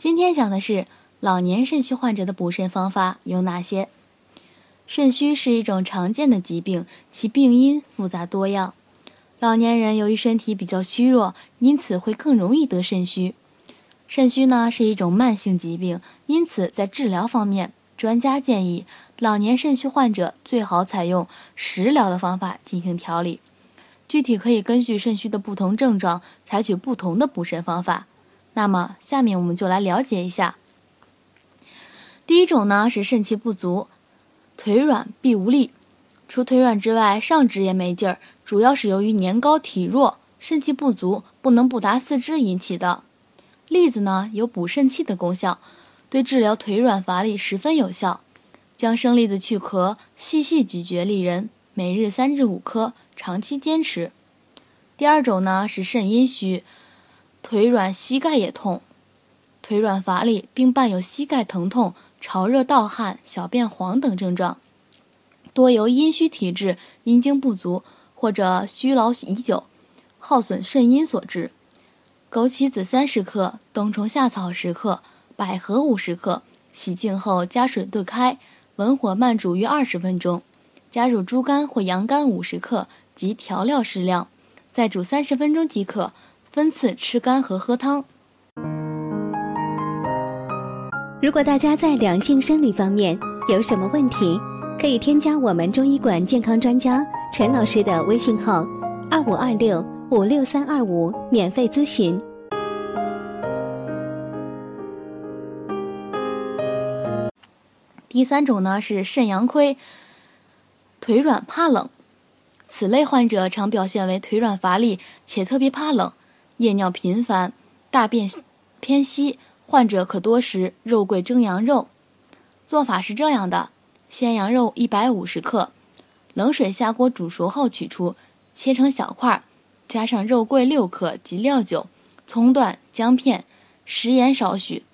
今天讲的是老年肾虚患者的补肾方法有哪些？肾虚是一种常见的疾病，其病因复杂多样。老年人由于身体比较虚弱，因此会更容易得肾虚。肾虚呢是一种慢性疾病，因此在治疗方面，专家建议老年肾虚患者最好采用食疗的方法进行调理。具体可以根据肾虚的不同症状，采取不同的补肾方法。那么，下面我们就来了解一下。第一种呢是肾气不足，腿软臂无力。除腿软之外，上肢也没劲儿，主要是由于年高体弱、肾气不足、不能不达四肢引起的。栗子呢有补肾气的功效，对治疗腿软乏力十分有效。将生栗子去壳，细细咀嚼利人，每日三至五颗。长期坚持。第二种呢是肾阴虚，腿软、膝盖也痛，腿软乏力，并伴有膝盖疼痛、潮热盗汗、小便黄等症状，多由阴虚体质、阴精不足或者虚劳已久、耗损肾阴所致。枸杞子三十克，冬虫夏草十克，百合五十克，洗净后加水兑开，文火慢煮约二十分钟，加入猪肝或羊肝五十克。及调料适量，再煮三十分钟即可。分次吃干和喝汤。如果大家在两性生理方面有什么问题，可以添加我们中医馆健康专家陈老师的微信号：二五二六五六三二五，免费咨询。第三种呢是肾阳亏，腿软怕冷。此类患者常表现为腿软乏力，且特别怕冷，夜尿频繁，大便偏稀。患者可多食肉桂蒸羊肉。做法是这样的：鲜羊肉一百五十克，冷水下锅煮熟后取出，切成小块，加上肉桂六克及料酒、葱段、姜片、食盐少许，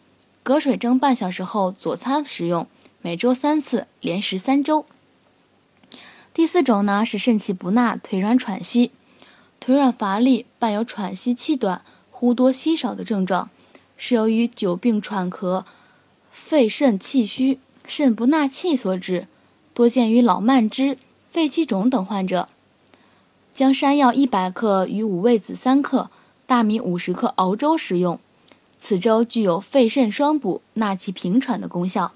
隔水蒸半小时后佐餐食用。每周三次，连食三周。第四种呢是肾气不纳，腿软喘息，腿软乏力，伴有喘息气短、呼多吸少的症状，是由于久病喘咳、肺肾气虚、肾不纳气所致，多见于老慢支、肺气肿等患者。将山药一百克与五味子三克、大米五十克熬粥食用，此粥具有肺肾双补、纳气平喘的功效。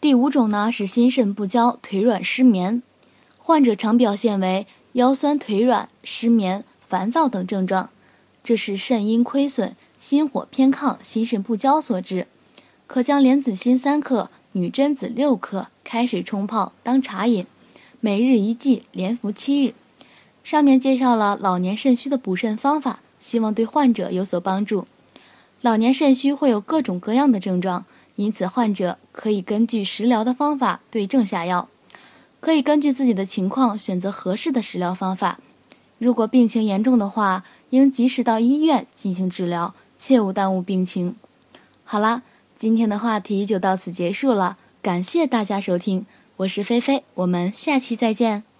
第五种呢是心肾不交、腿软失眠，患者常表现为腰酸腿软、失眠、烦躁等症状，这是肾阴亏损、心火偏亢、心肾不交所致。可将莲子心三克、女贞子六克，开水冲泡当茶饮，每日一剂，连服七日。上面介绍了老年肾虚的补肾方法，希望对患者有所帮助。老年肾虚会有各种各样的症状。因此，患者可以根据食疗的方法对症下药，可以根据自己的情况选择合适的食疗方法。如果病情严重的话，应及时到医院进行治疗，切勿耽误病情。好啦，今天的话题就到此结束了，感谢大家收听，我是菲菲，我们下期再见。